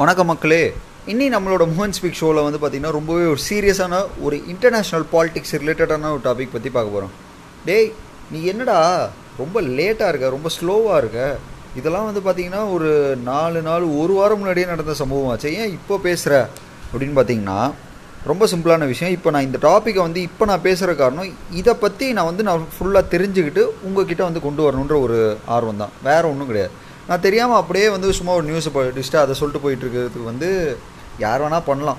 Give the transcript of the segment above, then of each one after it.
வணக்கம் மக்களே. இன்னி நம்மளோட மோகன் ஸ்பீக் ஷோவில் வந்து பார்த்திங்கன்னா ரொம்பவே ஒரு சீரியஸான ஒரு இன்டர்நேஷ்னல் பாலிடிக்ஸ் ரிலேட்டடான ஒரு டாபிக் பற்றி பார்க்க போகிறோம் டேய் நீ என்னடா ரொம்ப லேட்டாக இருக்க ரொம்ப ஸ்லோவாக இருக்க? இதெல்லாம் வந்து பார்த்திங்கன்னா ஒரு நாலு நாள் ஒரு வாரம் முன்னாடியே நடந்த சம்பவம் ஆச்சு ஏன் இப்போ பேசுகிற அப்படின்னு பார்த்தீங்கன்னா ரொம்ப சிம்பிளான விஷயம். இப்போ நான் இந்த டாப்பிக்கை வந்து இப்போ நான் பேசுகிற காரணம் இதை பற்றி நான் வந்து நான் ஃபுல்லாக தெரிஞ்சுக்கிட்டு உங்ககிட்ட வந்து கொண்டு வரணுன்ற ஒரு ஆர்வம் தான் வேறு ஒன்றும் கிடையாது. நான் தெரியாமல் அப்படியே வந்து சும்மா ஒரு நியூஸை படிச்சுட்டு அதை சொல்லிட்டு போயிட்டு இருக்கிறதுக்கு வந்து யார் வேணால் பண்ணலாம்.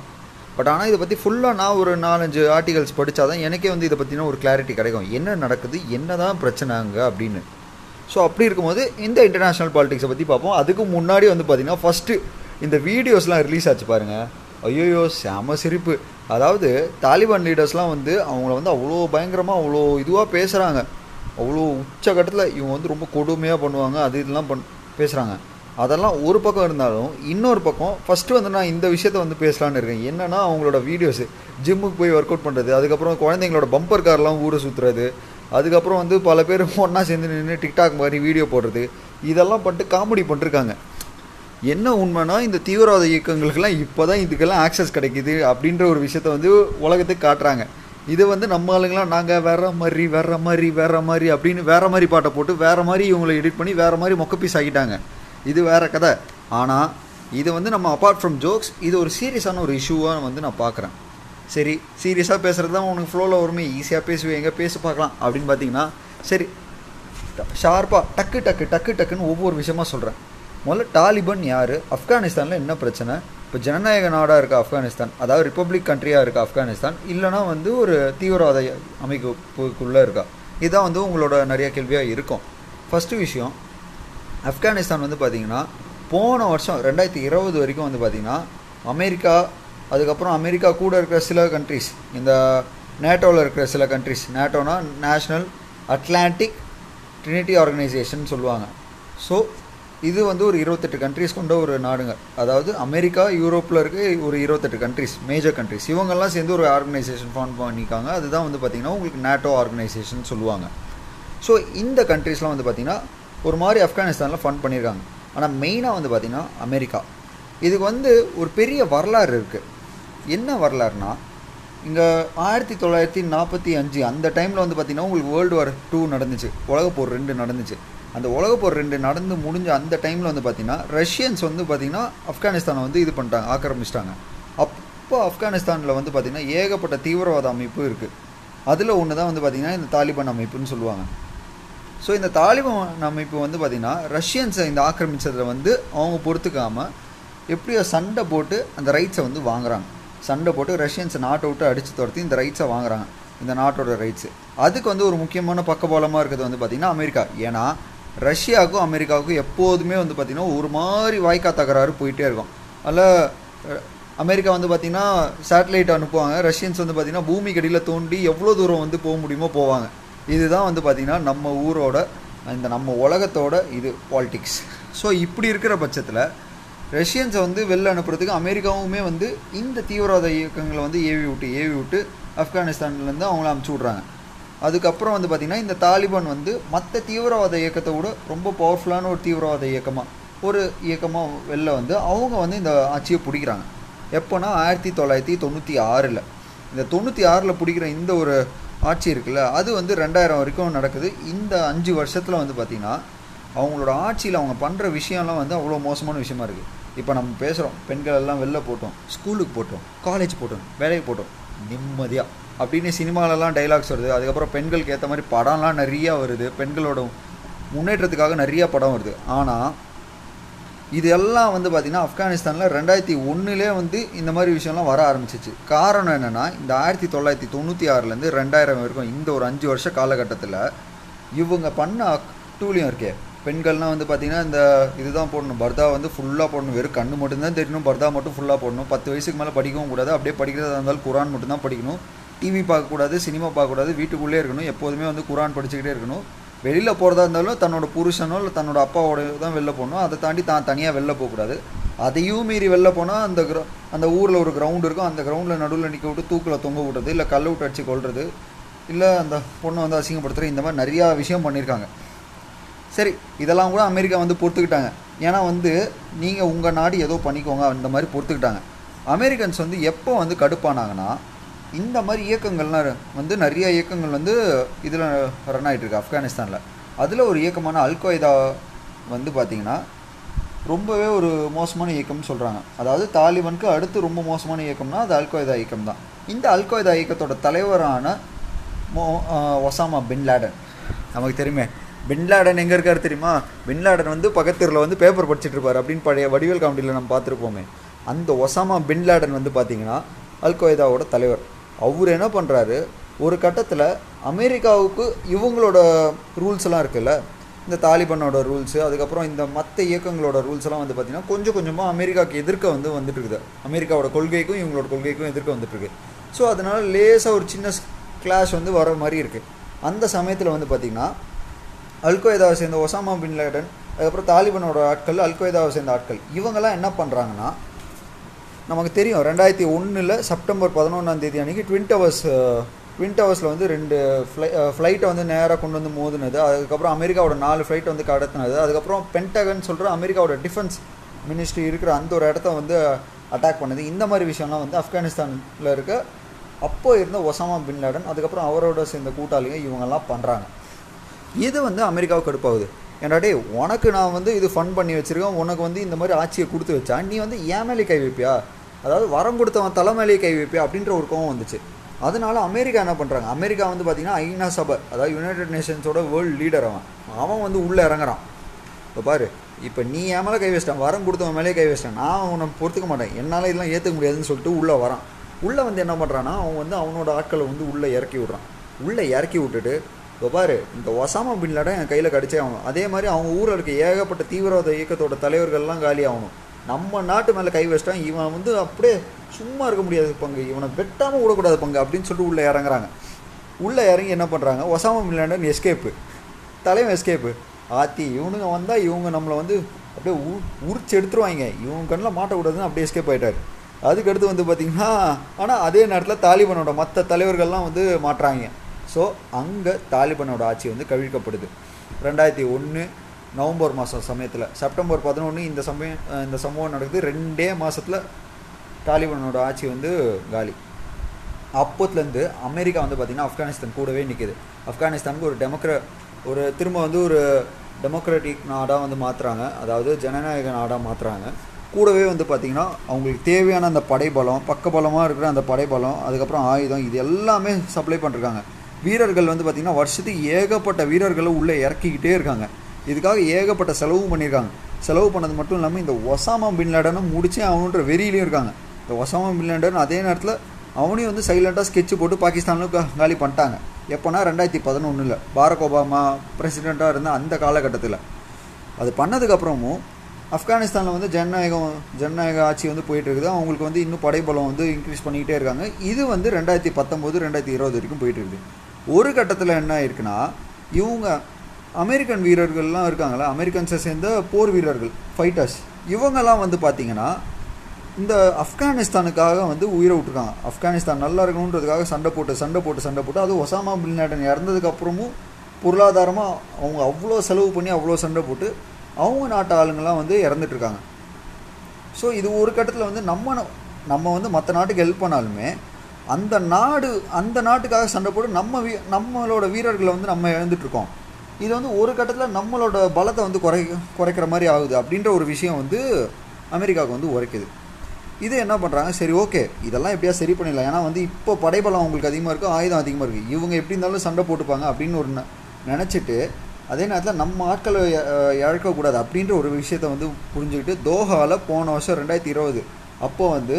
பட் ஆனால் இதை பற்றி ஃபுல்லாக நான் ஒரு நாலஞ்சு ஆர்டிகல்ஸ் படித்தா தான் எனக்கே வந்து இதை பற்றின ஒரு கிளாரிட்டி கிடைக்கும். என்ன நடக்குது? என்ன தான் பிரச்சனை அங்கே அப்படின்னு. ஸோ அப்படி இருக்கும்போது இந்த இன்டர்நேஷ்னல் பாலிடிக்ஸை பற்றி பார்ப்போம். அதுக்கு முன்னாடி வந்து பார்த்திங்கன்னா ஃபஸ்ட்டு இந்த வீடியோஸ்லாம் ரிலீஸ் ஆச்சு பாருங்கள் ஐயோயோ செம சிரிப்பு. அதாவது தாலிபான் லீடர்ஸ்லாம் வந்து அவங்கள வந்து அவ்வளோ பயங்கரமாக அவ்வளோ இதுவாக பேசுகிறாங்க அவ்வளோ உச்சகட்டத்தில் இவங்க வந்து ரொம்ப கொடுமையாக பண்ணுவாங்க. அது இதெல்லாம் பண் பேசுகிறாங்க அதெல்லாம் ஒரு பக்கம் இருந்தாலும் இன்னொரு பக்கம் ஃபஸ்ட்டு வந்து நான் இந்த விஷயத்த வந்து பேசலான்னு இருக்கேன். என்னென்னா அவங்களோட வீடியோஸு ஜிம்முக்கு போய் ஒர்க் அவுட் பண்ணுறது அதுக்கப்புறம் குழந்தைங்களோட பம்பர் கார்லாம் ஊரை சுற்றுறது அதுக்கப்புறம் வந்து பல பேர் ஒன்றா சேர்ந்து நின்று டிக்டாக் மாதிரி வீடியோ போடுறது இதெல்லாம் பண்ணிட்டு காமெடி பண்ணிருக்காங்க. என்ன உண்மைனா இந்த தீவிரவாத இயக்கங்களுக்கெல்லாம் இப்போ தான் இதுக்கெல்லாம் ஆக்சஸ் கிடைக்குது அப்படின்ற ஒரு விஷயத்த வந்து உலகத்துக்கு காட்டுறாங்க. இது வந்து நம்ம ஆளுங்களாம் நாங்கள் வேற மாதிரி வேற மாதிரி வேற மாதிரி அப்படின்னு வேற மாதிரி பாட்டை போட்டு வேற மாதிரி இவங்களை எடிட் பண்ணி வேற மாதிரி மொக்க பீஸ் ஆகிட்டாங்க இது வேற கதை. ஆனால் இது வந்து நம்ம அப்பார்ட் ஃப்ரம் ஜோக்ஸ் இது ஒரு சீரியஸான ஒரு இஷ்யூவாக வந்து நான் பார்க்குறேன். சரி சீரியஸாக பேசுகிறது தான் உனக்கு ஃப்ளோவில் வருமே ஈஸியாக பேசுவேன் எங்கே பேச பார்க்கலாம் அப்படின்னு பார்த்தீங்கன்னா சரி ஷார்ப்பாக டக்கு டக்கு டக்கு டக்குன்னு ஒவ்வொரு விஷயமா சொல்கிறேன் முதல்ல டாலிபன் யார்? ஆப்கானிஸ்தானில் என்ன பிரச்சனை? இப்போ ஜனநாயக நாடாக இருக்க ஆப்கானிஸ்தான் அதாவது ரிப்பப்ளிக் கண்ட்ரியாக இருக்க ஆப்கானிஸ்தான் இல்லைனா வந்து ஒரு தீவிரவாத அமைப்புக்குள்ளே இருக்கா? இதுதான் வந்து உங்களோட நிறைய கேள்வியாக இருக்கும். ஃபஸ்ட்டு விஷயம் ஆப்கானிஸ்தான் வந்து பார்த்திங்கன்னா போன வருஷம் ரெண்டாயிரத்தி இருபது வரைக்கும் வந்து பார்த்திங்கன்னா அமெரிக்கா அதுக்கப்புறம் அமெரிக்கா கூட இருக்கிற சில கண்ட்ரிஸ் இந்த நேட்டோவில் இருக்கிற சில கண்ட்ரிஸ் நேட்டோனா நேஷ்னல் அட்லாண்டிக் ட்ரினிட்டி ஆர்கனைசேஷன் சொல்லுவாங்க. ஸோ இது வந்து ஒரு இருபத்தெட்டு கண்ட்ரிஸ் கொண்ட ஒரு நாடுங்க. அதாவது அமெரிக்கா யூரோப்பில் இருக்க ஒரு இருபத்தெட்டு கண்ட்ரிஸ் மேஜர் கண்ட்ரிஸ் இவங்கெல்லாம் சேர்ந்து ஒரு ஆர்கனைசேஷன் ஃபார்ம் பண்ணியிருக்காங்க அதுதான் வந்து பார்த்திங்கன்னா உங்களுக்கு நேட்டோ ஆர்கனைசேஷன் சொல்லுவாங்க. ஸோ இந்த கண்ட்ரிஸ்லாம் வந்து பார்த்திங்கன்னா ஒரு மாதிரி ஆப்கானிஸ்தானில் ஃபண்ட் பண்ணியிருக்காங்க ஆனால் மெயினாக வந்து பார்த்திங்கன்னா அமெரிக்கா. இதுக்கு வந்து ஒரு பெரிய வரலாறு இருக்குது என்ன வரலாறுனா இங்கே ஆயிரத்தி தொள்ளாயிரத்தி நாற்பத்தி அஞ்சு அந்த டைமில் வந்து பார்த்திங்கன்னா உங்களுக்கு வேர்ல்டு வார் டூ நடந்துச்சு. உலகப்போர் ரெண்டு நடந்துச்சு. அந்த உலகப்போர் ரெண்டு நடந்து முடிஞ்ச அந்த டைமில் வந்து பார்த்திங்கன்னா ரஷ்யன்ஸ் வந்து பார்த்திங்கன்னா ஆப்கானிஸ்தானை வந்து இது பண்ணிட்டாங்க ஆக்கிரமிச்சிட்டாங்க. அப்போ ஆப்கானிஸ்தானில் வந்து பார்த்திங்கன்னா ஏகப்பட்ட தீவிரவாத அமைப்பு இருக்குது அதில் ஒன்று தான் வந்து பார்த்திங்கன்னா இந்த தாலிபான் அமைப்புன்னு சொல்லுவாங்க. ஸோ இந்த தாலிபான் அமைப்பு வந்து பார்த்திங்கன்னா ரஷ்யன்ஸை இந்த ஆக்கிரமிச்சதில் வந்து அவங்க பொறுத்துக்காமல் எப்படியோ சண்டை போட்டு அந்த ரைட்ஸை வந்து வாங்குறாங்க. சண்டை போட்டு ரஷ்யன்ஸை நாட்டை விட்டு அடித்து துரத்தி இந்த ரைட்ஸை வாங்குறாங்க இந்த நாட்டோட ரைட்ஸு அதுக்கு வந்து ஒரு முக்கியமான பக்கபலமாக இருக்கிறது வந்து பார்த்திங்கன்னா அமெரிக்கா. ஏன்னா ரஷ்யாவுக்கும் அமெரிக்காவுக்கும் எப்போதுமே வந்து பார்த்திங்கன்னா ஒரு மாதிரி வாய்க்கா தகராறு போயிட்டே இருக்கும். அதில் அமெரிக்கா வந்து பார்த்திங்கன்னா சேட்டலைட் அனுப்புவாங்க. ரஷ்யன்ஸ் வந்து பார்த்திங்கன்னா பூமி கடியில் தோண்டி எவ்வளோ தூரம் வந்து போக முடியுமோ போவாங்க. இதுதான் வந்து பார்த்திங்கன்னா நம்ம ஊரோட இந்த நம்ம உலகத்தோட இது பாலிட்டிக்ஸ் ஸோ இப்படி இருக்கிற பட்சத்தில் ரஷ்யன்ஸை வந்து வெளில அனுப்புறதுக்கு அமெரிக்காவுமே வந்து இந்த தீவிரவாத இயக்கங்களை வந்து ஏவி விட்டு ஏவி விட்டு ஆப்கானிஸ்தான்லேருந்து அவங்கள அமுச்சு விட்றாங்க. அதுக்கப்புறம் வந்து பார்த்திங்கன்னா இந்த தாலிபான் வந்து மற்ற தீவிரவாத இயக்கத்தை விட ரொம்ப பவர்ஃபுல்லான ஒரு தீவிரவாத இயக்கமாக ஒரு இயக்கமாக வெளில வந்து அவங்க வந்து இந்த ஆட்சியை பிடிக்கிறாங்க. எப்போனா ஆயிரத்தி தொள்ளாயிரத்தி தொண்ணூற்றி ஆறில். இந்த தொண்ணூற்றி ஆறில் பிடிக்கிற இந்த ஒரு ஆட்சி இருக்குல்ல அது வந்து ரெண்டாயிரம் வரைக்கும் நடக்குது. இந்த அஞ்சு வருஷத்தில் வந்து பார்த்திங்கன்னா அவங்களோட ஆட்சியில் அவங்க பண்ணுற விஷயம்லாம் வந்து அவ்வளோ மோசமான விஷயமா இருக்குது இப்போ நம்ம பேசுகிறோம் பெண்கள் எல்லாம் வெளில போட்டோம் ஸ்கூலுக்கு போட்டோம் காலேஜ் போட்டோம் வேலைக்கு போட்டோம். நிம்மதியாக அப்படின்னு சினிமாலெல்லாம் டைலாக்ஸ் வருது. அதுக்கப்புறம் பெண்களுக்கு ஏற்ற மாதிரி படம்லாம் நிறையா வருது. பெண்களோட முன்னேற்றத்துக்காக நிறையா படம் வருது. ஆனால் இது எல்லாம் வந்து பார்த்திங்கன்னா ஆப்கானிஸ்தானில் ரெண்டாயிரத்தி ஒன்றுலே வந்து இந்த மாதிரி விஷயம்லாம் வர ஆரம்பிச்சிச்சு. காரணம் என்னென்னா இந்த ஆயிரத்தி தொள்ளாயிரத்தி தொண்ணூற்றி ஆறுலேருந்து ரெண்டாயிரம் வரைக்கும் இந்த ஒரு அஞ்சு வருஷ காலகட்டத்தில் இவங்க பண்ண அட்டூழியம் இருக்கே. பெண்கள்லாம் வந்து பார்த்திங்கன்னா இந்த இதுதான் போடணும். பர்தா வந்து ஃபுல்லாக போடணும். வெறும் கண்ணு மட்டும்தான் தெரியணும் பர்தா மட்டும் ஃபுல்லாக போடணும். பத்து வயசுக்கு மேலே படிக்கவும் கூடாது. அப்படியே படிக்கிறதா இருந்தாலும் குரான் மட்டும்தான் படிக்கணும். டிவி பார்க்கக்கூடாது சினிமா பார்க்கக்கூடாது. வீட்டுக்குள்ளே இருக்கணும். எப்போதுமே வந்து குரான் படிச்சுக்கிட்டே இருக்கணும். வெளியில் போகிறதா இருந்தாலும் தன்னோட புருஷனோ இல்லை தன்னோட அப்பாவோட தான் வெளில போகணும். அதை தாண்டி தான் தனியாக வெளில போகக்கூடாது. அதையும் மீறி வெளில போனால் அந்த கிர அந்த ஊரில் ஒரு கிரவுண்ட் இருக்கும். அந்த கிரவுண்டில் நடுவில் நிற்க விட்டு தூக்கில் தொங்க விடுறது இல்லை கல் விட்டு அடித்து கொள்வது இல்லை அந்த பொண்ணை வந்து அசிங்கப்படுத்துகிற இந்த மாதிரி நிறையா விஷயம் பண்ணியிருக்காங்க. சரி இதெல்லாம் கூட அமெரிக்கா வந்து பொறுத்துக்கிட்டாங்க. ஏன்னா வந்து நீங்கள் உங்கள் நாடு ஏதோ பண்ணிக்கோங்க அந்த மாதிரி பொறுத்துக்கிட்டாங்க. அமெரிக்கன்ஸ் வந்து எப்போ வந்து கடுப்பானாங்கன்னா இந்த மாதிரி இயக்கங்கள்லாம் வந்து நிறைய இயக்கங்கள் வந்து இதில் ரன் ஆகிட்டுருக்கு ஆப்கானிஸ்தானில். அதில் ஒரு இயக்கமான அல்கொய்தா வந்து பார்த்திங்கன்னா ரொம்பவே ஒரு மோசமான இயக்கம்னு சொல்கிறாங்க அதாவது தாலிபனுக்கு அடுத்து ரொம்ப மோசமான இயக்கம்னா அது அல்கொய்தா இயக்கம் தான் இந்த அல்கொய்தா இயக்கத்தோட தலைவரான மோ ஒசாமா பின் லேடன். நமக்கு தெரியுமே பின்லாடன் எங்கே இருக்கார் தெரியுமா? பின்லாடன் வந்து பக்கத்தூரில் வந்து பேப்பர் படிச்சுட்டு இருப்பார். அப்படின்னு பழைய வடிவேல் காமெடியில் நம்ம பார்த்துருப்போமே. அந்த ஒசாமா பின் லேடன் வந்து பார்த்தீங்கன்னா அல்கொய்தாவோட தலைவர். அவர் என்ன பண்ணுறாரு ஒரு கட்டத்தில் அமெரிக்காவுக்கு இவங்களோட ரூல்ஸ் எல்லாம் இருக்குல்ல? இந்த தாலிபனோட ரூல்ஸு அதுக்கப்புறம் இந்த மற்ற இயக்கங்களோட ரூல்ஸ் எல்லாம் வந்து பார்த்திங்கன்னா கொஞ்சம் கொஞ்சமாக அமெரிக்காவுக்கு எதிர்க்க வந்து வந்துட்டு இருக்குது. அமெரிக்காவோட கொள்கைக்கும் இவங்களோட கொள்கைக்கும் எதிர்க்க வந்துட்டுருக்கு ஸோ அதனால் லேசாக ஒரு சின்ன கிளாஷ் வந்து வர மாதிரி இருக்குது அந்த சமயத்தில் வந்து பார்த்திங்கன்னா அல்கொய்தாவை சேர்ந்த ஒசாமா பின் லேடன் அதுக்கப்புறம் தாலிபனோட ஆட்கள் அல்கொய்தாவை சேர்ந்த ஆட்கள். இவங்கெல்லாம் என்ன பண்ணுறாங்கன்னா நமக்கு தெரியும் ரெண்டாயிரத்தி ஒன்றில் செப்டம்பர் பதினொன்றாம் தேதி அன்றைக்கி ட்வின் டவர்ஸ் ட்வின் டவர்ஸில் வந்து ரெண்டு ஃப்ளை ஃப்ளைட்டை வந்து நேராக கொண்டு வந்து மோதினது. அதுக்கப்புறம் அமெரிக்காவோட நாலு ஃப்ளைட் வந்து கடத்தினது. அதுக்கப்புறம் பென்டகன் சொல்கிற அமெரிக்காவோட டிஃபென்ஸ் மினிஸ்ட்ரி இருக்கிற அந்த ஒரு இடத்த வந்து அட்டாக் பண்ணது. இந்த மாதிரி விஷயம்லாம் வந்து ஆப்கானிஸ்தானில் இருக்க அப்போ இருந்த ஒசாமா பின் லேடன் அதுக்கப்புறம் அவரோட சேர்ந்த கூட்டாளிகள் இவங்கெல்லாம் பண்ணுறாங்க இது வந்து அமெரிக்காவுக்கு கடுப்பாகுது? ஏன்டா டே உனக்கு நான் வந்து இது ஃபன் பண்ணி வச்சுருக்கேன் உனக்கு வந்து இந்த மாதிரி ஆட்சியை கொடுத்து வச்சா நீ வந்து ஏன் மேலே கை வைப்பியா? அதாவது வரம் கொடுத்தவன் தலை மேலேயே கை வைப்பியா? அப்படின்ற ஒரு கோவம் வந்துச்சு. அதனால அமெரிக்கா என்ன பண்ணுறாங்க அமெரிக்கா வந்து பார்த்திங்கன்னா ஐநா சபை அதாவது யுனைடெட் நேஷன்ஸோட வேர்ல்டு லீடர் அவன். அவன் வந்து உள்ளே இறங்குறான். இப்போ பாரு இப்போ நீ என் மேலே கை வச்சிட்டான் வரம் கொடுத்தவன் மேலே கை வச்சிட்டான் நான் உன்னை பொறுத்துக்க மாட்டேன். என்னால் இதெல்லாம் ஏற்றுக்க முடியாதுன்னு சொல்லிட்டு உள்ளே வரான். உள்ளே வந்து என்ன பண்ணுறான்னா அவன் வந்து அவனோட ஆட்களை வந்து உள்ளே இறக்கி விட்றான். உள்ளே இறக்கி விட்டுட்டு இப்போ பாரு இந்த ஒசாமா பின் லேடன் என் கையில் கடிச்சே ஆகணும். அதே மாதிரி அவங்க ஊரில் இருக்க ஏகப்பட்ட தீவிரவாத இயக்கத்தோட தலைவர்கள்லாம் காலி ஆகணும். நம்ம நாட்டு மேலே கை வச்சிட்டான் இவன் வந்து அப்படியே சும்மா இருக்க முடியாது பங்கு. இவனை வெட்டாமல் விடக்கூடாது பங்கு அப்படின்னு சொல்லிட்டு உள்ளே இறங்குறாங்க. உள்ளே இறங்கி என்ன பண்ணுறாங்க ஒசாமா பின் லேடன் எஸ்கேப்பு தலைவன் எஸ்கேப்பு ஆத்தி இவனுங்க வந்தால் இவங்க நம்மளை வந்து அப்படியே உ உரிச்சு எடுத்துருவாங்க. இவங்க கண்ணில் மாட்டக்கூடாதுன்னு அப்படியே எஸ்கேப் ஆகிட்டார் அதுக்கடுத்து வந்து பார்த்திங்கன்னா ஆனால் அதே நேரத்தில் தாலிபனோட மற்ற தலைவர்கள்லாம் வந்து மாட்டுறாங்க. ஸோ அங்கே தாலிபனோட ஆட்சி வந்து கவிழ்க்கப்படுது. ரெண்டாயிரத்தி ஒன்று நவம்பர் மாதம் சமயத்தில் செப்டம்பர் பதினொன்று இந்த சமயம் இந்த சம்பவம் நடக்குது. ரெண்டே மாதத்தில் தாலிபனோட ஆட்சி வந்து காலி. அப்போத்துலேருந்து அமெரிக்கா வந்து பார்த்திங்கன்னா ஆப்கானிஸ்தான் கூடவே நிற்கிது ஆப்கானிஸ்தானுக்கு ஒரு டெமோக்ரா ஒரு திரும்ப வந்து ஒரு டெமோக்ராட்டிக் நாடாக வந்து மாற்றுறாங்க அதாவது ஜனநாயக நாடாக மாற்றுறாங்க கூடவே வந்து பார்த்திங்கன்னா அவங்களுக்கு தேவையான அந்த படைபலம் பக்கபலமாக இருக்கிற அந்த படைபலம் அதுக்கப்புறம் ஆயுதம் இது எல்லாமே சப்ளை பண்ணிருக்காங்க. வீரர்கள் வந்து பார்த்திங்கன்னா வருஷத்துக்கு ஏகப்பட்ட வீரர்களை உள்ளே இறக்கிக்கிட்டே இருக்காங்க. இதுக்காக ஏகப்பட்ட செலவும் பண்ணியிருக்காங்க. செலவு பண்ணது மட்டும் இல்லாமல் இந்த ஒசாமா பின் முடிச்சு அவனுன்ற வெறியிலையும் இருக்காங்க. இந்த ஒசாமா பின் லேடன் அதே நேரத்தில் அவனையும் வந்து சைலண்ட்டாக ஸ்கெட்ச் போட்டு பாகிஸ்தானுக்கு காலி பண்ணிட்டாங்க. எப்போனா ரெண்டாயிரத்தி பதினொன்றில் பாரக் ஒபாமா பிரசிடெண்ட்டாக இருந்த அந்த காலகட்டத்தில். அது பண்ணதுக்கப்புறமும் ஆப்கானிஸ்தானில் வந்து ஜனநாயகம் ஜனநாயக ஆட்சி வந்து போயிட்டு இருக்குது. அவங்களுக்கு வந்து இன்னும் படைபலம் வந்து இன்க்ரீஸ் பண்ணிக்கிட்டே இருக்காங்க. இது வந்து ரெண்டாயிரத்தி பத்தொம்போது ரெண்டாயிரத்தி இருபது வரைக்கும் போயிட்டு இருக்குது. ஒரு கட்டத்தில் என்ன ஆயிருக்குன்னா இவங்க அமெரிக்கன் வீரர்கள்லாம் இருக்காங்களா அமெரிக்கன்ஸை சேர்ந்த போர் வீரர்கள் ஃபைட்டர்ஸ் இவங்கெல்லாம் வந்து பார்த்திங்கன்னா இந்த ஆப்கானிஸ்தானுக்காக வந்து உயிரை விட்டுருக்காங்க. ஆப்கானிஸ்தான் நல்லா இருக்கணுன்றதுக்காக சண்டை போட்டு சண்டை போட்டு சண்டை போட்டு அது ஒசாமா பின் லேடன் இறந்ததுக்கப்புறமும் பொருளாதாரமாக அவங்க அவ்வளோ செலவு பண்ணி அவ்வளோ சண்டை போட்டு அவங்க நாட்டு ஆளுங்கள்லாம் வந்து இறந்துட்டுருக்காங்க ஸோ இது ஒரு கட்டத்தில் வந்து நம்ம நம்ம வந்து மற்ற நாட்டுக்கு ஹெல்ப் பண்ணாலுமே அந்த நாடு அந்த நாட்டுக்காக சண்டை போட்டு நம்ம வீ நம்மளோட வீரர்களை வந்து நம்ம இழந்துட்டுருக்கோம் இது வந்து ஒரு கட்டத்தில் நம்மளோட பலத்தை வந்து குறை குறைக்கிற மாதிரி ஆகுது அப்படின்ற ஒரு விஷயம் வந்து அமெரிக்காவுக்கு வந்து உரைக்குது. இது என்ன பண்ணுறாங்க சரி ஓகே. இதெல்லாம் எப்படியா சரி பண்ணிடலாம்? ஏன்னா வந்து இப்போ படைபலம் அவங்களுக்கு அதிகமாக இருக்குது ஆயுதம் அதிகமாக இருக்குது இவங்க எப்படி இருந்தாலும் சண்டை போட்டுப்பாங்க அப்படின்னு ஒரு நினச்சிட்டு அதே நேரத்தில் நம்ம ஆட்களை இழக்கக்கூடாது அப்படின்ற ஒரு விஷயத்த வந்து புரிஞ்சுக்கிட்டு தோஹாவில் போன வருஷம் ரெண்டாயிரத்தி இருபது அப்போ வந்து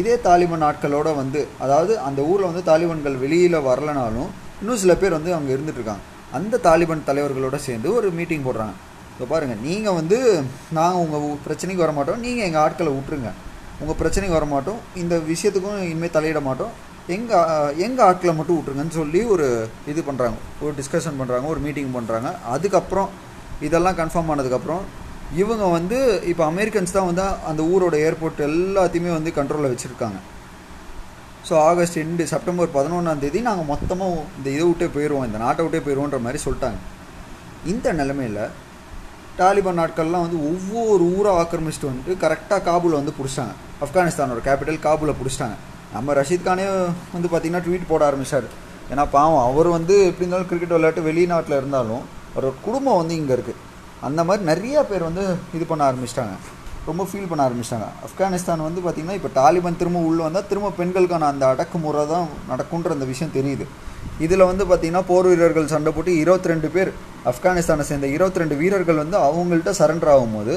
இதே தாலிபான் ஆட்களோட வந்து அதாவது அந்த ஊரில் வந்து தாலிபான்கள் வெளியில் வரலனாலும் இன்னும் சில பேர் வந்து அங்கே இருந்துகிட்ருக்காங்க அந்த தாலிபான் தலைவர்களோட சேர்ந்து ஒரு மீட்டிங் போடுறாங்க. இப்போ பாருங்கள் நீங்கள் வந்து நாங்கள் உங்கள் பிரச்சனைக்கு வர மாட்டோம் நீங்கள் எங்கள் ஆட்களை விட்டுருங்க. உங்கள் பிரச்சனைக்கு வர மாட்டோம் இந்த விஷயத்துக்கும் இனிமேல் தலையிட மாட்டோம். எங்கள் எங்கள் ஆட்களை மட்டும் விட்ருங்கன்னு சொல்லி ஒரு இது பண்ணுறாங்க ஒரு டிஸ்கஷன் பண்ணுறாங்க ஒரு மீட்டிங் பண்ணுறாங்க அதுக்கப்புறம் இதெல்லாம் கன்ஃபார்ம் ஆனதுக்கப்புறம் இவங்க வந்து இப்போ அமெரிக்கன்ஸ் தான் வந்து அந்த ஊரோட ஏர்போர்ட் எல்லாத்தையுமே வந்து கண்ட்ரோலில் வச்சுருக்காங்க. ஸோ ஆகஸ்ட் ரெண்டு செப்டம்பர் பதினொன்றாந்தேதி நாங்கள் மொத்தமாக இந்த இதை விட்டே போயிடுவோம் இந்த நாட்டை விட்டே போயிடுவோன்ற மாதிரி சொல்லிட்டாங்க. இந்த நிலமையில் தாலிபான் நாட்கள்லாம் வந்து ஒவ்வொரு ஊரை ஆக்கிரமிச்சிட்டு வந்துட்டு கரெக்டாக காபூலை வந்து பிடிச்சிட்டாங்க. ஆப்கானிஸ்தானோட கேபிட்டல் காபூலை பிடிச்சிட்டாங்க. நம்ம ரஷீத் கானே வந்து பார்த்திங்கன்னா ட்வீட் போட ஆரம்பித்தார் ஏன்னா பாவம் அவர் வந்து எப்படி இருந்தாலும் கிரிக்கெட் விளையாட்டு வெளிநாட்டில் இருந்தாலும் அவரோட குடும்பம் வந்து இங்கே இருக்குது அந்த மாதிரி நிறைய பேர் வந்து இது பண்ண ஆரம்பிச்சிட்டாங்க. ரொம்ப ஃபீல் பண்ண ஆரம்பிச்சிட்டாங்க. ஆப்கானிஸ்தான் வந்து பார்த்திங்கன்னா இப்போ தாலிபான் திரும்ப உள்ளே வந்தால் திரும்ப பெண்களுக்கான அந்த அடக்குமுறை தான் நடக்குன்ற அந்த விஷயம் தெரியுது. இதில் வந்து பார்த்திங்கன்னா போர் வீரர்கள் சண்டை போட்டு இருபத்தி ரெண்டு பேர் ஆப்கானிஸ்தானை சேர்ந்த இருபத்தி ரெண்டு வீரர்கள் வந்து அவங்கள்ட்ட சரண்டர் ஆகும்போது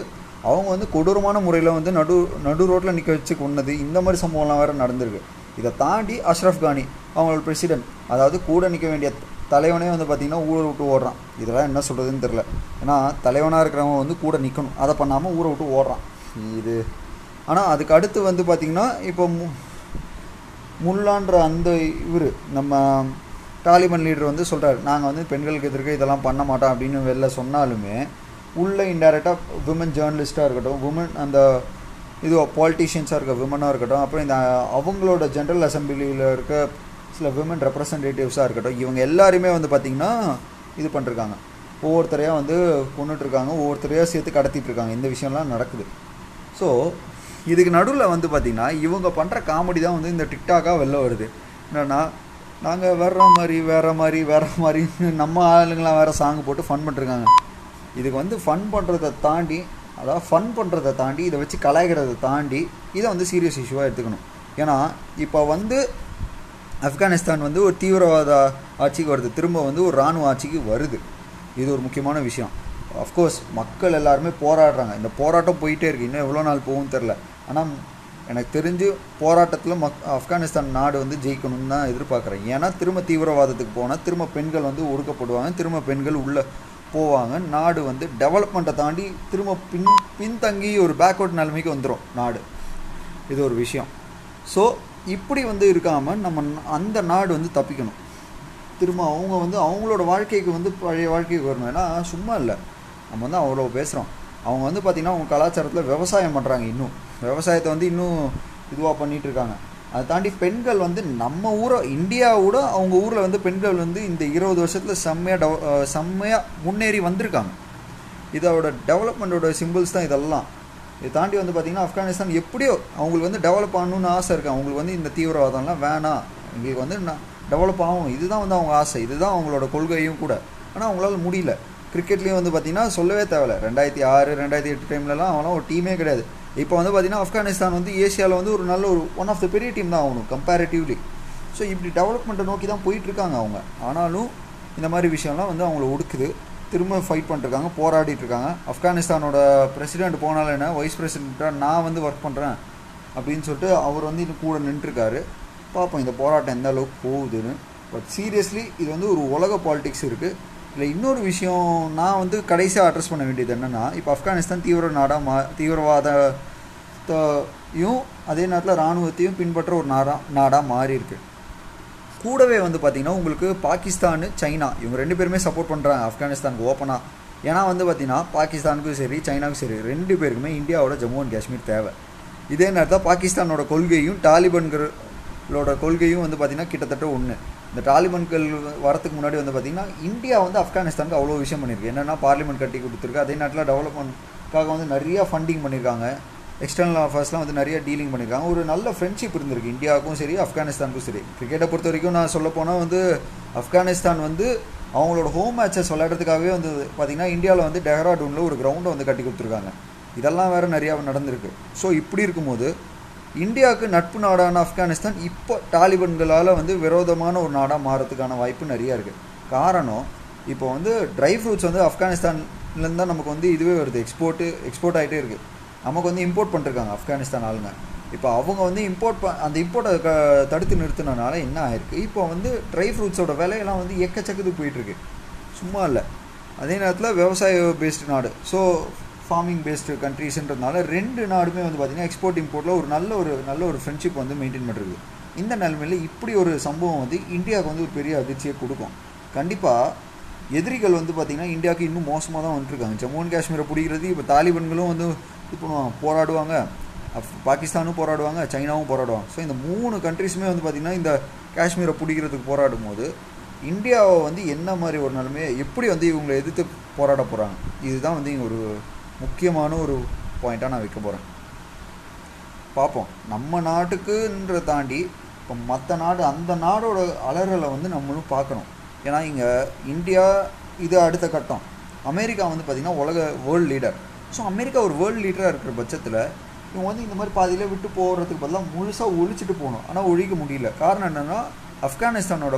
அவங்க வந்து கொடூரமான முறையில் வந்து நடு நடு ரோட்டில் நிற்க வச்சு கொண்டது இந்த மாதிரி சம்பவம்லாம் வேறு நடந்திருக்கு. இதை தாண்டி அஷ்ரஃப் கானி அவங்களோட பிரசிடென்ட் அதாவது கூட நிற்க வேண்டிய தலைவனே வந்து பார்த்திங்கன்னா ஊரை விட்டு ஓடுறான். இதெல்லாம் என்ன சொல்கிறதுன்னு தெரில ஏன்னா தலைவனாக இருக்கிறவங்க வந்து கூட நிற்கணும் அதை பண்ணாமல் ஊரை விட்டு ஓடுறான். இது. ஆனால் அதுக்கு அடுத்து வந்து பார்த்திங்கன்னா இப்போ மு முல்லான்ற அந்த இவர் நம்ம தாலிபான் லீடர் வந்து சொல்கிறார் நாங்கள் வந்து பெண்களுக்கு எதிர்க்க இதெல்லாம் பண்ண மாட்டோம் அப்படின்னு வெளில சொன்னாலுமே உள்ளே இன்டைரக்டாக விமன் ஜேர்னலிஸ்ட்டாக இருக்கட்டும் உமன் அந்த இது பாலிட்டிஷியன்ஸாக இருக்க விமனாக இருக்கட்டும் அப்புறம் இந்த அவங்களோட ஜென்ரல் அசம்பிளியில் இருக்க சில விமன் ரெப்ரசன்டேட்டிவ்ஸாக இருக்கட்டும் இவங்க எல்லாருமே வந்து பார்த்திங்கன்னா இது பண்ணிருக்காங்க. ஒவ்வொருத்தரையாக வந்து கொண்டுட்ருக்காங்க ஒவ்வொருத்தரையாக சேர்த்து கடத்திட்டு இருக்காங்க இந்த விஷயம்லாம் நடக்குது. ஸோ இதுக்கு நடுவில் வந்து பார்த்திங்கன்னா இவங்க பண்ணுற காமெடி தான் வந்து இந்த டிக்டாக்காக வெளில வருது. என்னென்னா நாங்கள் வேற மாதிரி வேறு மாதிரி வேறு மாதிரி நம்ம ஆளுங்களாம் வேறு சாங் போட்டு ஃபன் பண்ணிருக்காங்க. இதுக்கு வந்து ஃபன் பண்ணுறதை தாண்டி அதாவது ஃபன் பண்ணுறதை தாண்டி இதை வச்சு கலாய்க்கிறத தாண்டி இதை வந்து சீரியஸ் இஷ்யூவாக எடுத்துக்கணும். ஏன்னா இப்போ வந்து ஆப்கானிஸ்தான் வந்து ஒரு தீவிரவாத ஆட்சிக்கு வருது. திரும்ப வந்து ஒரு இராணுவ ஆட்சிக்கு வருது. இது ஒரு முக்கியமான விஷயம். அஃப்கோர்ஸ் மக்கள் எல்லாருமே போராடுறாங்க. இந்த போராட்டம் போயிட்டே இருக்குது இன்னும் எவ்வளோ நாள் போகும் தெரில ஆனால் எனக்கு தெரிஞ்சு போராட்டத்தில் மக் ஆப்கானிஸ்தான் நாடு வந்து ஜெயிக்கணும்னு தான் எதிர்பார்க்குறேன். ஏன்னா திரும்ப தீவிரவாதத்துக்கு போனால் திரும்ப பெண்கள் வந்து ஒடுக்கப்படுவாங்க. திரும்ப பெண்கள் உள்ளே போவாங்க. நாடு வந்து டெவலப்மெண்ட்டை தாண்டி திரும்ப பின் பின்தங்கி ஒரு பேக்வர்ட் நிலைமைக்கு வந்துடும் நாடு. இது ஒரு விஷயம். ஸோ இப்படி வந்து இருக்காமல் நம்ம அந்த நாடு வந்து தப்பிக்கணும். திரும்ப அவங்க வந்து அவங்களோட வாழ்க்கைக்கு வந்து பழைய வாழ்க்கைக்கு வரணும். ஏன்னா சும்மா இல்லை. நம்ம வந்து அவ்வளோ பேசுகிறோம் அவங்க வந்து பார்த்திங்கன்னா அவங்க கலாச்சாரத்தில் விவசாயம் பண்ணுறாங்க இன்னும். விவசாயத்தை வந்து இன்னும் இதுவாக பண்ணிகிட்டு இருக்காங்க. அதை தாண்டி பெண்கள் வந்து நம்ம ஊரை இந்தியாவோட அவங்க ஊரில் வந்து பெண்கள் வந்து இந்த இருபது வருஷத்தில் செம்மையாக டெவ செம்மையாக முன்னேறி வந்திருக்காங்க. இதோட டெவலப்மெண்ட்டோட சிம்பிள்ஸ் தான் இதெல்லாம். இதை தாண்டி வந்து பார்த்திங்கன்னா ஆப்கானிஸ்தான் எப்படியோ அவங்களுக்கு வந்து டெவலப் ஆகணும்னு ஆசை இருக்குது அவங்களுக்கு வந்து இந்த தீவிரவாதம்லாம் வேணாம். எங்களுக்கு வந்து நான் டெவலப் ஆகும் இதுதான் வந்து அவங்க ஆசை. இதுதான் அவங்களோட கொள்கையும் கூட. ஆனால் அவங்களால முடியல. கிரிக்கெட்லேயும் வந்து பார்த்திங்கன்னா சொல்லவே தேவையில்ல. ரெண்டாயிரத்தி ஆறு ரெண்டாயிரத்தி எட்டு டைம்லலாம் அவனால் ஒரு டீமே கிடையாது. இப்போ வந்து பார்த்திங்கன்னா ஆப்கானிஸ்தான் வந்து ஏஷியாவில் வந்து ஒரு நல்ல ஒரு ஒன் ஆஃப் த பெரிய டீம் தான் ஆகணும் கம்பேரிட்டிவ்லி ஸோ இப்படி டெவலப்மெண்ட்டை நோக்கி தான் போயிட்டுருக்காங்க அவங்க. ஆனாலும் இந்த மாதிரி விஷயம்லாம் வந்து அவங்கள ஒடுக்குது. திரும்ப ஃபைட் பண்ணிருக்காங்க போராடிட்டு இருக்காங்க ஆப்கானிஸ்தானோட பிரசிடென்ட் போனாலும் என்ன வைஸ் பிரசிடெண்ட்டாக நான் வந்து ஒர்க் பண்ணுறேன் அப்படின்னு சொல்லிட்டு அவர் வந்து இன்னும் கூட நின்றுருக்காரு. பார்ப்போம் இந்த போராட்டம் எந்த அளவுக்கு போகுதுன்னு. பட் சீரியஸ்லி இது வந்து ஒரு உலக பாலிடிக்ஸ் இருக்குது இல்லை இன்னொரு விஷயம் நான் வந்து கடைசியாக அட்ரஸ் பண்ண வேண்டியது என்னென்னா இப்போ ஆப்கானிஸ்தான் தீவிர நாடாக மா தீவிரவாதத்தையும் அதே நேரத்தில் இராணுவத்தையும் பின்பற்ற ஒரு நாடா நாடாக மாறி இருக்குது கூடவே வந்து பார்த்திங்கன்னா உங்களுக்கு பாகிஸ்தான் சைனா இவங்க ரெண்டு பேருமே சப்போர்ட் பண்ணுறாங்க ஆப்கானிஸ்தானுக்கு ஓப்பனாக ஏன்னா வந்து பார்த்திங்கன்னா பாகிஸ்தானுக்கும் சரி சைனாவுக்கும் சரி ரெண்டு பேருக்குமே இந்தியாவோட ஜம்மு அண்ட் காஷ்மீர் தேவை. இதே நேரத்தில் பாகிஸ்தானோட கொள்கையும் டாலிபன்களோட கொள்கையும் வந்து பார்த்திங்கன்னா கிட்டத்தட்ட ஒன்று இந்த டாலிபன்கள் வரத்துக்கு முன்னாடி வந்து பார்த்திங்கன்னா இந்தியா வந்து ஆப்கானிஸ்தானுக்கு அவ்வளோ விஷயம் பண்ணியிருக்கு என்னென்னா பார்லிமெண்ட் கட்டி கொடுத்துருக்கு. அதே நேரத்தில் டெவலப்மெண்ட்காக வந்து நிறையா ஃபண்டிங் பண்ணியிருக்காங்க எக்ஸ்டர்னல் அஃபேர்ஸ்லாம் வந்து நிறைய டீலிங் பண்ணியிருக்காங்க ஒரு நல்ல ஃப்ரெண்ட்ஷிப் இருந்திருக்கு. இந்தியாவுக்கும் சரி ஆப்கானிஸ்தானுக்கும் சரி. கிரிக்கெட்டை பொறுத்த வரைக்கும் நான் சொல்ல போனால் வந்து ஆப்கானிஸ்தான் வந்து அவங்களோட ஹோம் மேட்சஸ் விளையாடுறதுக்காகவே வந்து பார்த்திங்கன்னா இந்தியாவில் வந்து டெஹ்ராடூனில் ஒரு கிரவுண்டை வந்து கட்டி கொடுத்துருக்காங்க. இதெல்லாம் வேறு நிறையா நடந்திருக்கு. ஸோ இப்படி இருக்கும்போது இந்தியாவுக்கு நட்பு நாடான ஆப்கானிஸ்தான் இப்போ டாலிபன்களால் வந்து விரோதமான ஒரு நாடாக மாறதுக்கான வாய்ப்பு நிறையா இருக்குது காரணம் இப்போ வந்து ட்ரை ஃப்ரூட்ஸ் வந்து ஆப்கானிஸ்தான்லேருந்து தான் நமக்கு வந்து இதுவே வருது. எக்ஸ்போர்ட்டு எக்ஸ்போர்ட் ஆகிட்டே இருக்குது நமக்கு வந்து இம்போர்ட் பண்ணிருக்காங்க ஆப்கானிஸ்தான் ஆளுங்க. இப்போ அவங்க வந்து இம்போர்ட் ப அந்த இம்போர்ட்டை க தடுத்து நிறுத்தினனால என்ன ஆயிருக்கு? இப்போ வந்து ட்ரை ஃப்ரூட்ஸோட விலையெல்லாம் வந்து எக்கச்சக்கத்துக்கு போயிட்டுருக்கு. சும்மா இல்லை. அதே நேரத்தில் விவசாய பேஸ்டு நாடு. ஸோ ஃபார்மிங் பேஸ்டு கண்ட்ரீஸ்ன்றதுனால ரெண்டு நாடுமே வந்து பார்த்திங்கன்னா எக்ஸ்போர்ட் இம்போர்ட்டில் ஒரு நல்ல ஒரு நல்ல ஒரு ஃப்ரெண்ட்ஷிப் வந்து மெயின்டைன் பண்ணுறது இந்த நிலைமையில் இப்படி ஒரு சம்பவம் வந்து இந்தியாவுக்கு வந்து ஒரு பெரிய அதிர்ச்சியை கொடுக்கும். கண்டிப்பாக எதிரிகள் வந்து பார்த்திங்கன்னா இந்தியாவுக்கு இன்னும் மோசமாக தான் வந்துருக்காங்க. ஜம்மு அண்ட் காஷ்மீரை பிடிக்கிறது இப்போ தாலிபன்களும் வந்து இப்போ போராடுவாங்க பாகிஸ்தானும் போராடுவாங்க சைனாவும் போராடுவாங்க. ஸோ இந்த மூணு கண்ட்ரிஸுமே வந்து பார்த்திங்கன்னா இந்த காஷ்மீரை பிடிக்கிறதுக்கு போராடும் போது இந்தியாவை வந்து என்ன மாதிரி ஒரு நிலைமையை எப்படி வந்து இவங்களை எதிர்த்து போராட போகிறாங்க இதுதான் வந்து இங்கே ஒரு முக்கியமான ஒரு பாயிண்ட்டாக நான் வைக்க போகிறேன் பார்ப்போம் நம்ம நாட்டுக்குன்ற தாண்டி இப்போ மற்ற நாடு அந்த நாடோட அலறலை வந்து நம்மளும் பார்க்கணும். ஏன்னா இங்கே இந்தியா இது அடுத்த கட்டம். அமெரிக்கா வந்து பார்த்திங்கன்னா உலக வேர்ல்டு லீடர் ஸோ அமெரிக்கா ஒரு வேர்ல்டு லீடராக இருக்கிற பட்சத்தில் இவங்க வந்து இந்த மாதிரி பாதியில் விட்டு போகிறதுக்கு பதிலாக முழுசாக ஒழிச்சிட்டு போகணும். ஆனால் ஒழிக்க முடியல. காரணம் என்னென்னா ஆப்கானிஸ்தானோட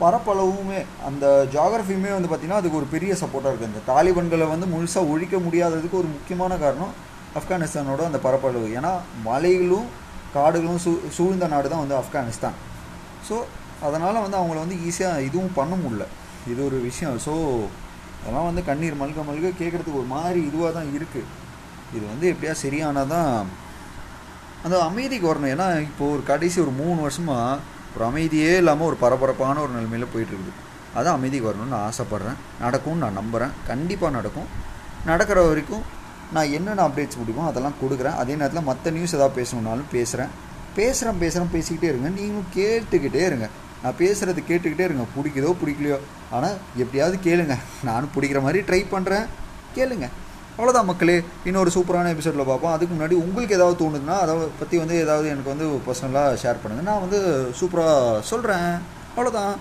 பரப்பளவுமே அந்த ஜாகிரஃபியுமே வந்து பார்த்திங்கன்னா அதுக்கு ஒரு பெரிய சப்போர்ட்டாக இருக்குது இந்த தாலிபன்களை வந்து முழுசாக ஒழிக்க முடியாததுக்கு ஒரு முக்கியமான காரணம் ஆப்கானிஸ்தானோட அந்த பரப்பளவு. ஏன்னா மலைகளும் காடுகளும் சூ சூழ்ந்த நாடு தான் வந்து ஆப்கானிஸ்தான். ஸோ அதனால் வந்து அவங்கள வந்து ஈஸியாக இதுவும் பண்ண முடில இது ஒரு விஷயம். ஸோ அதெல்லாம் வந்து கண்ணீர் மல்க மல்க கேட்குறதுக்கு ஒரு மாதிரி இதுவாக தான் இருக்குது இது வந்து எப்படியா சரியானால் தான் அந்த அமைதிக்கு வரணும் ஏன்னா இப்போது ஒரு கடைசி ஒரு மூணு வருஷமாக ஒரு அமைதியே இல்லாமல் ஒரு பரபரப்பான ஒரு நிலைமையில் போயிட்டுருக்குது. அதான் அமைதிக்கு வரணும்னு ஆசைப்பட்றேன். நடக்கும்னு நான் நம்புகிறேன் கண்டிப்பாக நடக்கும். நடக்கிற வரைக்கும் நான் என்னென்ன அப்டேட்ஸ் முடியுமோ அதெல்லாம் கொடுக்குறேன். அதே நேரத்தில் மற்ற நியூஸ் எதாவது பேசணுன்னாலும் பேசுகிறேன் பேசுகிறேன் பேசுகிறேன் பேசிக்கிட்டே இருங்க. நீங்களும் கேட்டுக்கிட்டே இருங்க. நான் பேசுகிறது கேட்டுக்கிட்டே இருங்க. பிடிக்குதோ பிடிக்கலையோ. ஆனால் எப்படியாவது கேளுங்க. நானும் பிடிக்கிற மாதிரி ட்ரை பண்ணுறேன் கேளுங்க. அவ்வளோதான் மக்களே. இன்னொரு சூப்பரான எபிசோடில் பார்ப்போம். அதுக்கு முன்னாடி உங்களுக்கு ஏதாவது தோணுதுன்னா அதை பற்றி வந்து ஏதாவது எனக்கு வந்து பர்சனலாக ஷேர் பண்ணுங்கள் நான் வந்து சூப்பராக சொல்கிறேன் அவ்வளோதான்